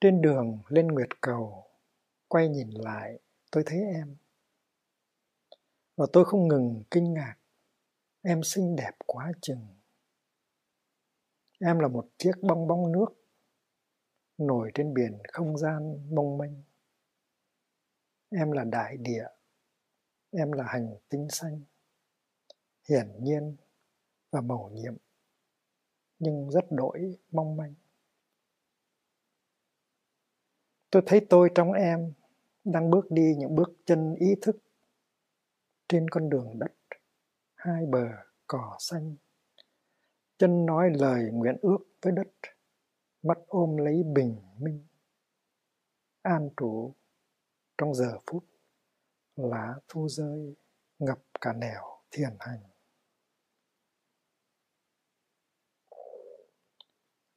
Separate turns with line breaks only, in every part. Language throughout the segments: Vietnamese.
Trên đường lên Nguyệt Cầu, quay nhìn lại, tôi thấy em. Và tôi không ngừng kinh ngạc, em xinh đẹp quá chừng. Em là một chiếc bong bóng nước, nổi trên biển không gian mông mênh. Em là đại địa, em là hành tinh xanh, hiển nhiên và mầu nhiệm, nhưng rất đổi mong manh. Tôi thấy tôi trong em đang bước đi những bước chân ý thức trên con đường đất, hai bờ cỏ xanh. Chân nói lời nguyện ước với đất, mắt ôm lấy bình minh. An trụ trong giờ phút, lá thu rơi ngập cả nẻo thiền hành.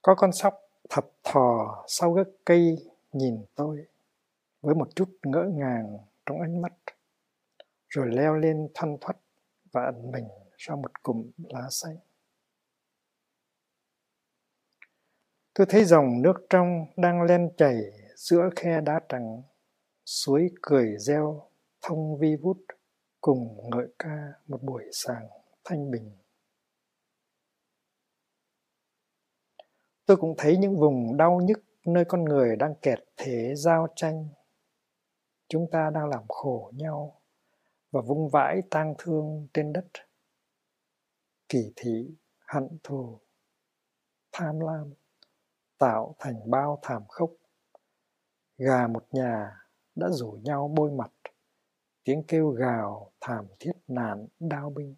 Có con sóc thập thò sau gốc cây nhìn tôi với một chút ngỡ ngàng trong ánh mắt rồi leo lên thoăn thoắt và ẩn mình sau một cụm lá xanh. Tôi thấy dòng nước trong đang len chảy giữa khe đá trắng, suối cười reo thông vi vút cùng ngợi ca một buổi sáng thanh bình. Tôi cũng thấy những vùng đau nhức nơi con người đang kẹt thế giao tranh. Chúng ta đang làm khổ nhau và vung vãi tang thương trên đất. Kỳ thị, hận thù, tham lam tạo thành bao thảm khốc. Gà một nhà đã rủ nhau bôi mặt, tiếng kêu gào thảm thiết nạn đao binh.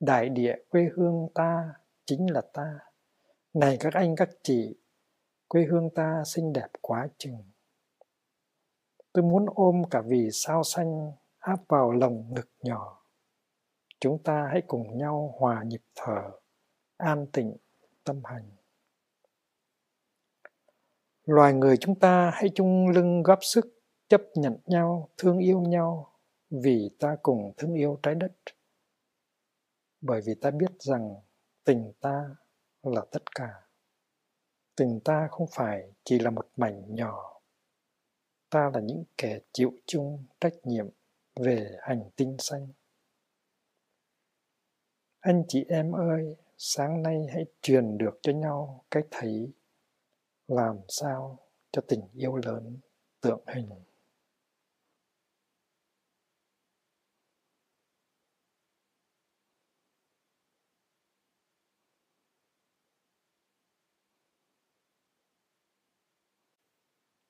Đại địa quê hương ta chính là ta này các anh các chị, quê hương ta xinh đẹp quá chừng. Tôi muốn ôm cả vì sao xanh áp vào lòng ngực nhỏ. Chúng ta hãy cùng nhau hòa nhịp thở, an tịnh tâm hành. Loài người chúng ta hãy chung lưng góp sức chấp nhận nhau, thương yêu nhau vì ta cùng thương yêu trái đất. Bởi vì ta biết rằng tình ta là tất cả. Tình ta không phải chỉ là một mảnh nhỏ. Ta là những kẻ chịu chung trách nhiệm về hành tinh xanh. Anh chị em ơi, sáng nay hãy truyền được cho nhau cách thấy. Làm sao cho tình yêu lớn tượng hình.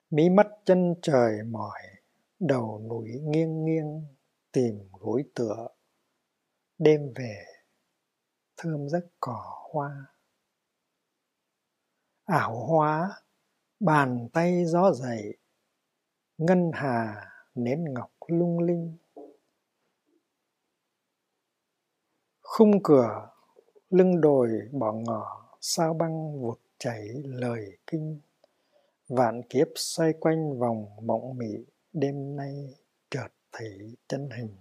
Mí mắt chân trời mỏi, đầu núi nghiêng nghiêng, tìm gối tựa. Đêm về, thơm giấc cỏ hoa. Ảo hóa, bàn tay gió dậy, ngân hà nến ngọc lung linh. Khung cửa, lưng đồi bỏ ngỏ, sao băng vụt chảy lời kinh. Vạn kiếp xoay quanh vòng mộng mị, đêm nay chợt thấy chân hình.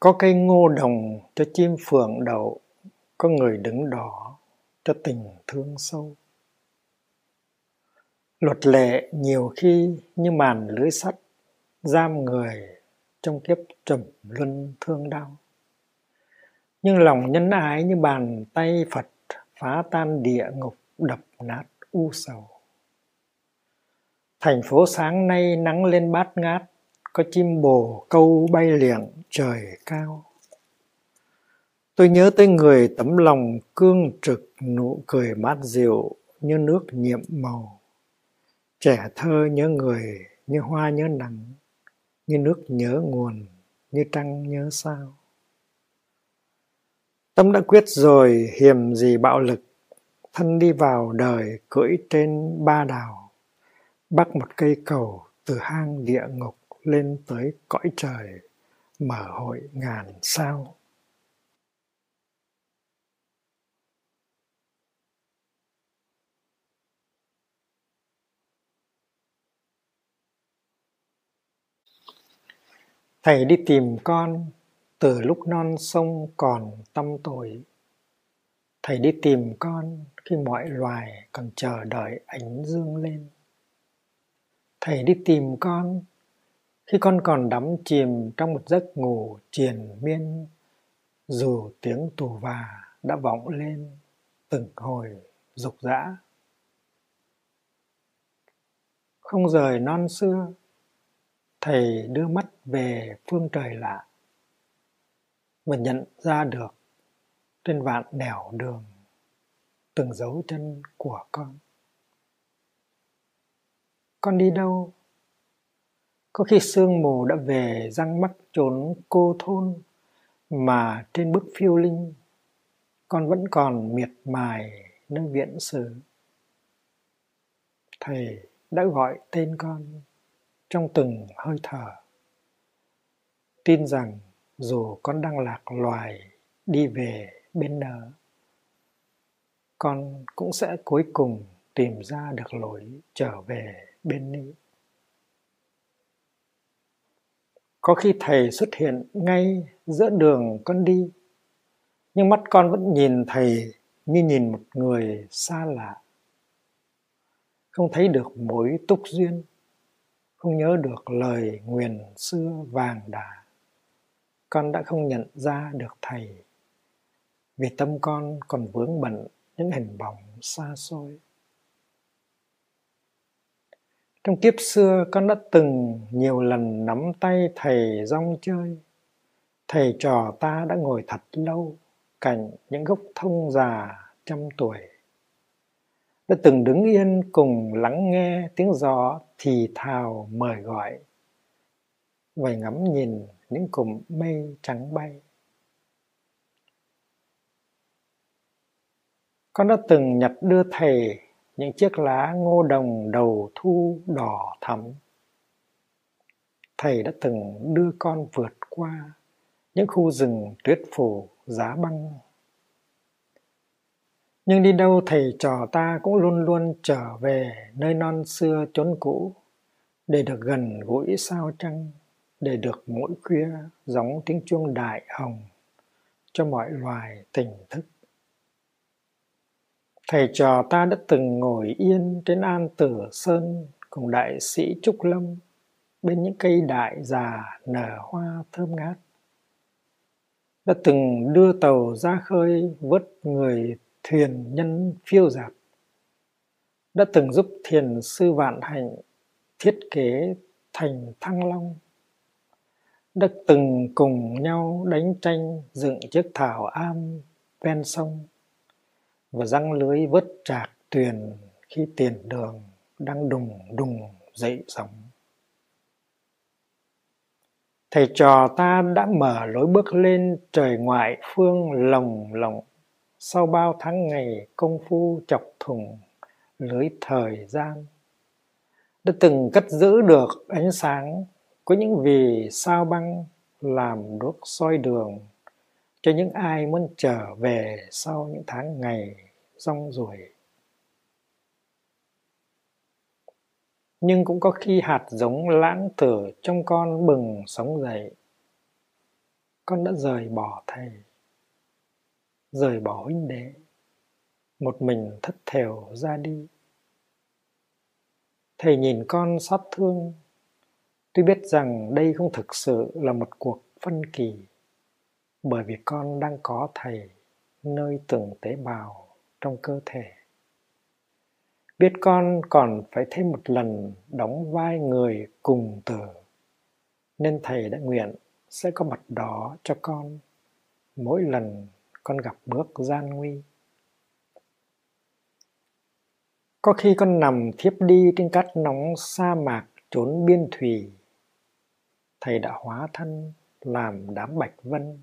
Có cây ngô đồng cho chim phượng đậu, có người đứng đỏ cho tình thương sâu. Luật lệ nhiều khi như màn lưới sắt giam người trong kiếp trầm luân thương đau. Nhưng lòng nhân ái như bàn tay Phật phá tan địa ngục đập nát u sầu. Thành phố sáng nay nắng lên bát ngát, có chim bồ câu bay liệng trời cao. Tôi nhớ tới người tấm lòng cương trực nụ cười mát dịu như nước nhiệm màu. Trẻ thơ nhớ người như hoa nhớ nắng như nước nhớ nguồn, như trăng nhớ sao. Tâm đã quyết rồi hiềm gì bạo lực, thân đi vào đời cưỡi trên ba đào, bắt một cây cầu từ hang địa ngục lên tới cõi trời, mở hội ngàn sao. Thầy đi tìm con, từ lúc non sông còn tâm tội thầy đi tìm con khi mọi loài còn chờ đợi ánh dương lên. Thầy đi tìm con khi con còn đắm chìm trong một giấc ngủ triền miên, dù tiếng tù và đã vọng lên, từng hồi dục dã không rời non xưa thầy đưa mắt về phương trời lạ. Và nhận ra được trên vạn nẻo đường từng dấu chân của con. Con đi đâu? Có khi sương mù đã về răng mắt trốn cô thôn mà trên bức phiêu linh, con vẫn còn miệt mài nơi viện sử. Thầy đã gọi tên con trong từng hơi thở. Tin rằng dù con đang lạc loài đi về bên nở con cũng sẽ cuối cùng tìm ra được lối trở về bên nữ. Có khi thầy xuất hiện ngay giữa đường con đi, nhưng mắt con vẫn nhìn thầy như nhìn một người xa lạ, không thấy được mối túc duyên không nhớ được lời nguyền xưa vàng đà. Con đã không nhận ra được thầy. Vì tâm con còn vướng bận những hình bóng xa xôi. Trong kiếp xưa, con đã từng nhiều lần nắm tay thầy rong chơi. Thầy trò ta đã ngồi thật lâu, cạnh những gốc thông già trăm tuổi đã từng đứng yên cùng lắng nghe tiếng gió thì thào mời gọi. Và ngắm nhìn những cụm mây trắng bay. Con đã từng nhặt đưa thầy những chiếc lá ngô đồng đầu thu đỏ thắm. Thầy đã từng đưa con vượt qua những khu rừng tuyết phủ giá băng nhưng đi đâu thầy trò ta cũng luôn luôn trở về nơi non xưa chốn cũ, để được gần gũi sao trăng để được mỗi khuya giống tiếng chuông đại hồng cho mọi loài tỉnh thức. Thầy trò ta đã từng ngồi yên trên an tử sơn cùng đại sĩ trúc lâm bên những cây đại già nở hoa thơm ngát. Đã từng đưa tàu ra khơi vớt người thuyền nhân phiêu giạt đã từng giúp thiền sư vạn hạnh thiết kế thành thăng long, đã từng cùng nhau đánh tranh dựng chiếc thảo am ven sông và răng lưới vớt trạc tuyền khi tiền đường đang đùng đùng dậy sóng. Thầy trò ta đã mở lối bước lên trời ngoại phương lồng lộng sau bao tháng ngày công phu chọc thùng, lưới thời gian, đã từng cất giữ được ánh sáng của những vì sao băng làm đuốc soi đường cho những ai muốn trở về sau những tháng ngày rong ruổi. Nhưng cũng có khi hạt giống lãng tử trong con bừng sống dậy, con đã rời bỏ thầy rời bỏ huynh đệ, một mình thất thèo ra đi. Thầy nhìn con xót thương, tuy biết rằng đây không thực sự là một cuộc phân kỳ, bởi vì con đang có thầy nơi từng tế bào trong cơ thể. Biết con còn phải thêm một lần đóng vai người cùng tử, nên thầy đã nguyện sẽ có mặt đó cho con mỗi lần con gặp bước gian nguy. Có khi con nằm thiếp đi trên cát nóng sa mạc trốn biên thùy, thầy đã hóa thân làm đám bạch vân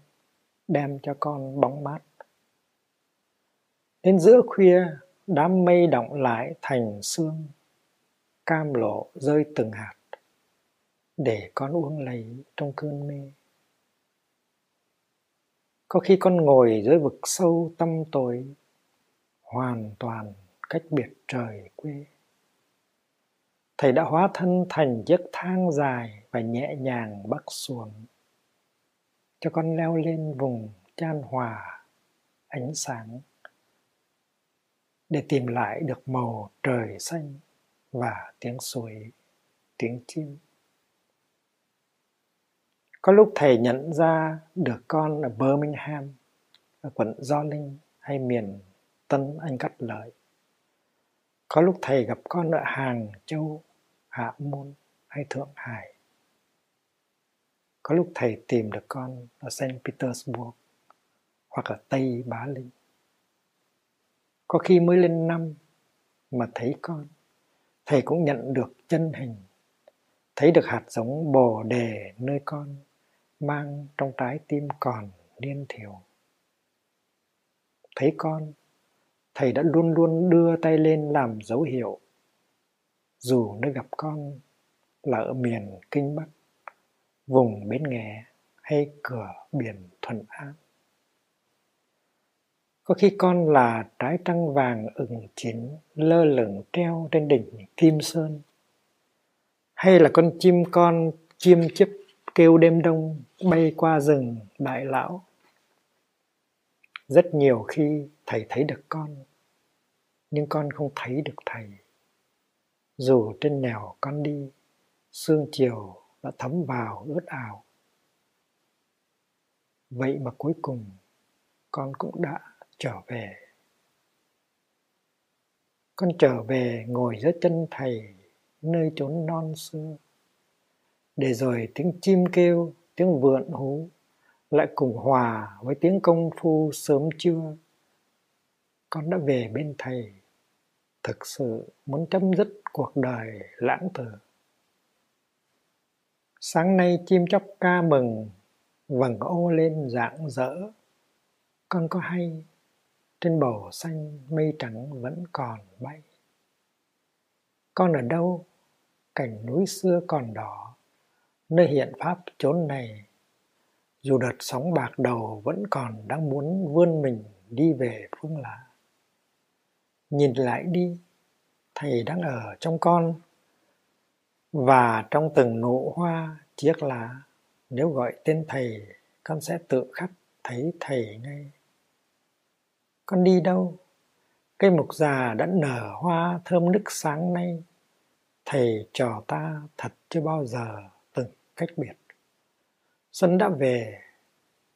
đem cho con bóng mát. Đến giữa khuya đám mây động lại thành sương cam lộ rơi từng hạt để con uống lấy trong cơn mê có khi con ngồi dưới vực sâu tâm tối, hoàn toàn cách biệt trời quê. Thầy đã hóa thân thành chiếc thang dài và nhẹ nhàng bắc xuống, cho con leo lên vùng chan hòa ánh sáng, để tìm lại được màu trời xanh và tiếng suối, tiếng chim có lúc thầy nhận ra được con ở Birmingham, ở quận Gio Linh hay miền Tân Anh cắt Lợi. Có lúc thầy gặp con ở Hàng Châu, Hạ Môn hay Thượng Hải. Có lúc thầy tìm được con ở Saint Petersburg hoặc ở Tây Bá Linh có khi mới lên năm mà thấy con, thầy cũng nhận được chân hình, thấy được hạt giống bồ đề nơi con mang trong trái tim còn niên thiểu thấy con, thầy đã luôn luôn đưa tay lên làm dấu hiệu dù nơi gặp con là ở miền kinh bắc, vùng bến nghé hay cửa biển thuận an, có khi con là trái trăng vàng ửng chín lơ lửng treo trên đỉnh Kim Sơn. Hay là con chim con, chim chiếp kêu đêm đông bay qua rừng đại lão. Rất nhiều khi thầy thấy được con, nhưng con không thấy được thầy. Dù trên nẻo con đi, sương chiều đã thấm vào ướt ảo. Vậy mà cuối cùng con cũng đã trở về con trở về ngồi dưới chân thầy nơi chốn non xưa để rồi tiếng chim kêu, tiếng vượn hú, lại cùng hòa với tiếng công phu sớm trưa. Con đã về bên thầy, thực sự muốn chấm dứt cuộc đời lãng tử sáng nay chim chóc ca mừng, vầng ô lên rạng rỡ. Con có hay, trên bầu xanh mây trắng vẫn còn bay. Con ở đâu? Cảnh núi xưa còn đỏ nơi hiện pháp chốn này. Dù đợt sóng bạc đầu vẫn còn đang muốn vươn mình đi về phương lạ nhìn lại đi, thầy đang ở trong con và trong từng nụ hoa, chiếc lá. Nếu gọi tên thầy, con sẽ tự khắc thấy thầy ngay. Con đi đâu? Cây mục già đã nở hoa thơm nức sáng nay. Thầy trò ta thật chưa bao giờ cách biệt xuân đã về,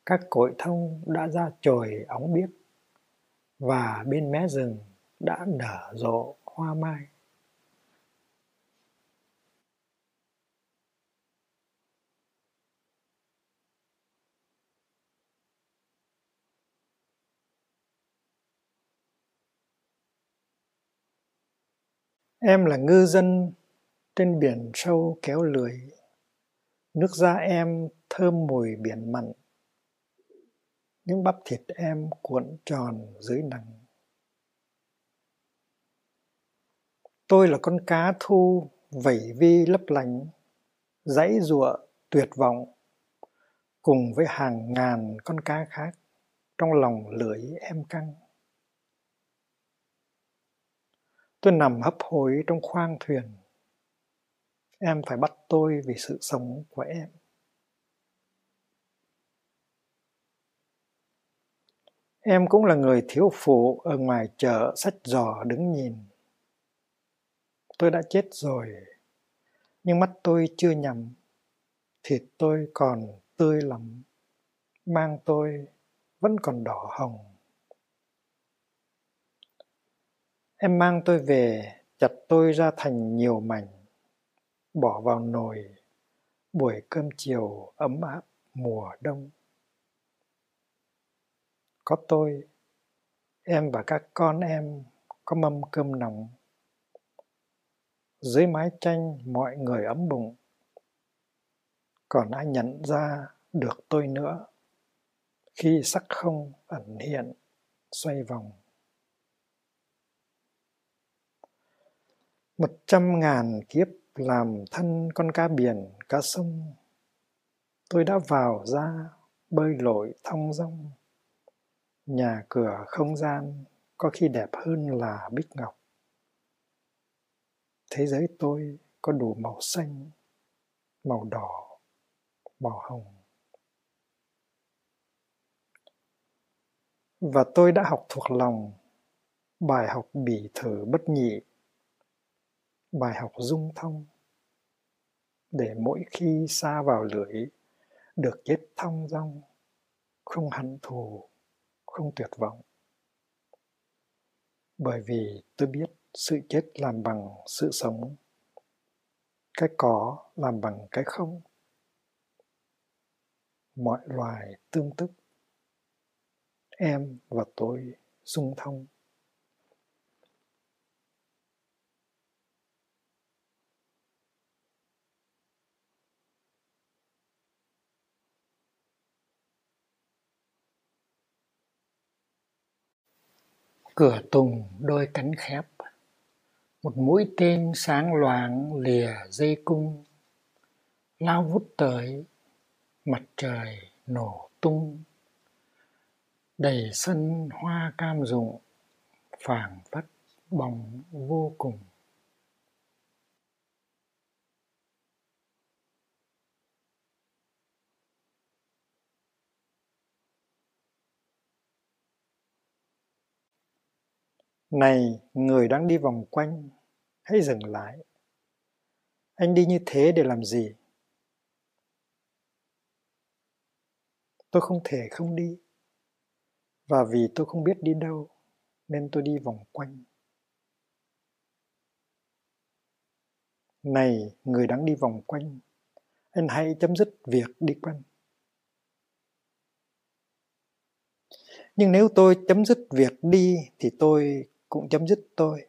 các cội thông đã ra chồi óng biếc và bên mé rừng đã nở rộ hoa mai Em là ngư dân trên biển sâu kéo lưới. Nước da em thơm mùi biển mặn. Những bắp thịt em cuộn tròn dưới nắng. Tôi là con cá thu vẩy vi lấp lánh, dãy giụa tuyệt vọng cùng với hàng ngàn con cá khác trong lòng lưỡi em căng. Tôi nằm hấp hối trong khoang thuyền. Em phải bắt tôi vì sự sống của em. Em cũng là người thiếu phụ ở ngoài chợ sách giò đứng nhìn. Tôi đã chết rồi, nhưng mắt tôi chưa nhắm. Thịt tôi còn tươi lắm, mang tôi vẫn còn đỏ hồng. Em mang tôi về, chặt tôi ra thành nhiều mảnh, bỏ vào nồi, buổi cơm chiều ấm áp mùa đông. Có tôi, em và các con em có mâm cơm nóng. Dưới mái tranh mọi người ấm bụng. Còn ai nhận ra được tôi nữa khi sắc không ẩn hiện xoay vòng. một trăm ngàn kiếp làm thân con cá biển, cá sông. Tôi đã vào ra bơi lội thong dong. Nhà cửa không gian có khi đẹp hơn là bích ngọc. Thế giới tôi có đủ màu xanh, màu đỏ, màu hồng. Và tôi đã học thuộc lòng, bài học bỉ thử bất nhị bài học dung thông. Để mỗi khi xa vào lưỡi, được kết thong dong, không hận thù, không tuyệt vọng. Bởi vì tôi biết sự chết làm bằng sự sống, cái có làm bằng cái không. Mọi loài tương tức, em và tôi dung thông. Cửa tùng đôi cánh khép. Một mũi tên sáng loáng lìa dây cung. Lao vút tới, mặt trời nổ tung. Đầy sân hoa cam rụng, phảng phất bóng vô cùng. Này, người đang đi vòng quanh, hãy dừng lại. Anh đi như thế để làm gì? Tôi không thể không đi. Và vì tôi không biết đi đâu, nên tôi đi vòng quanh. Này, người đang đi vòng quanh, anh hãy chấm dứt việc đi quanh. Nhưng nếu tôi chấm dứt việc đi thì tôi cũng chấm dứt tôi.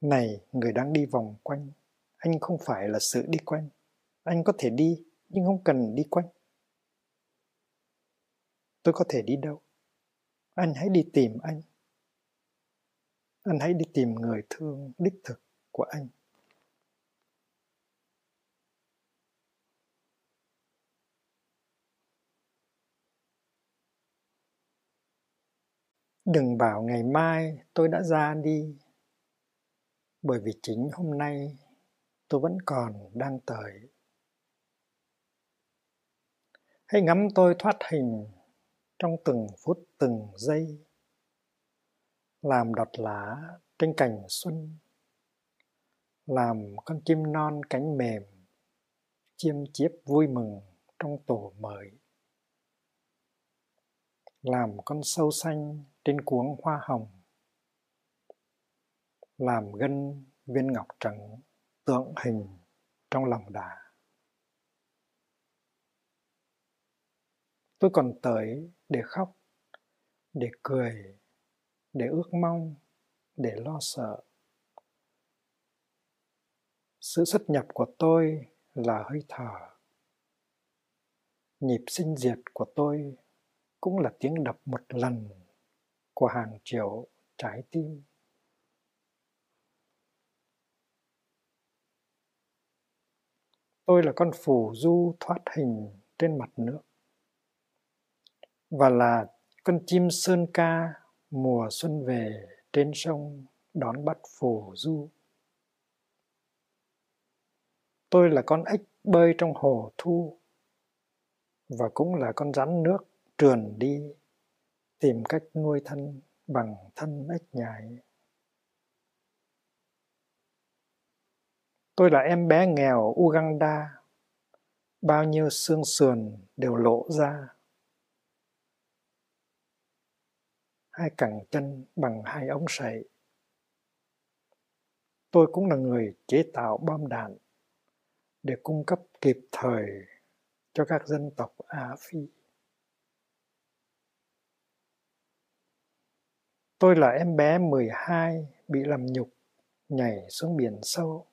Này, người đang đi vòng quanh, anh không phải là sự đi quanh. Anh có thể đi, nhưng không cần đi quanh. Tôi có thể đi đâu? Anh hãy đi tìm anh. Anh hãy đi tìm người thương đích thực của anh. Đừng bảo ngày mai tôi đã ra đi, bởi vì chính hôm nay tôi vẫn còn đang tới. Hãy ngắm tôi thoát hình trong từng phút từng giây, làm đọt lá trên cành xuân, làm con chim non cánh mềm, chiêm chiếp vui mừng trong tổ mới làm con sâu xanh trên cuống hoa hồng. Làm gân viên ngọc trắng tượng hình trong lòng đá tôi còn tới để khóc, để cười, để ước mong, để lo sợ. Sự xuất nhập của tôi là hơi thở. Nhịp sinh diệt của tôi cũng là tiếng đập một lần của hàng triệu trái tim. Tôi là con phù du thoát hình trên mặt nước và là con chim sơn ca mùa xuân về trên sông đón bắt phù du. Tôi là con ếch bơi trong hồ thu và cũng là con rắn nước trườn đi, tìm cách nuôi thân bằng thân ếch nhại. Tôi là em bé nghèo uganda, bao nhiêu xương sườn đều lộ ra. Hai cẳng chân bằng hai ống sậy. Tôi cũng là người chế tạo bom đạn để cung cấp kịp thời cho các dân tộc Á Phi. Tôi là em bé 12 bị làm nhục, nhảy xuống biển sâu.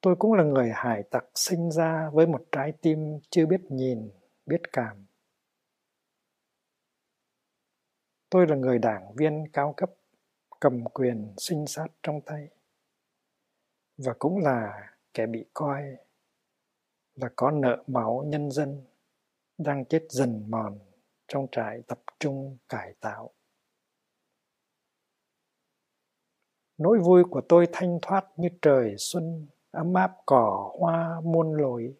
Tôi cũng là người hải tặc sinh ra với một trái tim chưa biết nhìn, biết cảm. Tôi là người đảng viên cao cấp, cầm quyền sinh sát trong tay. Và cũng là kẻ bị coi là có nợ máu nhân dân đang chết dần mòn trong trại tập trung cải tạo. Nỗi vui của tôi thanh thoát như trời xuân, ấm áp cỏ hoa muôn lối.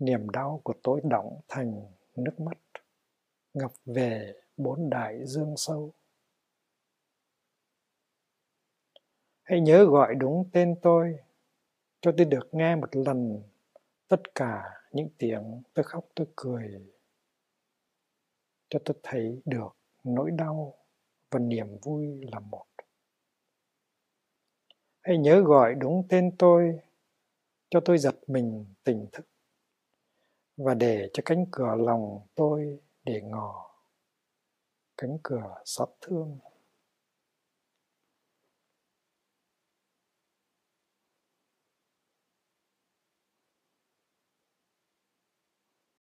Niềm đau của tôi đọng thành nước mắt, ngập về bốn đại dương sâu. Hãy nhớ gọi đúng tên tôi, cho tôi được nghe một lần tất cả những tiếng tôi khóc tôi cười, cho tôi thấy được nỗi đau và niềm vui là một. Hãy nhớ gọi đúng tên tôi, cho tôi giật mình tỉnh thức, và để cho cánh cửa lòng tôi để ngỏ cánh cửa xót thương.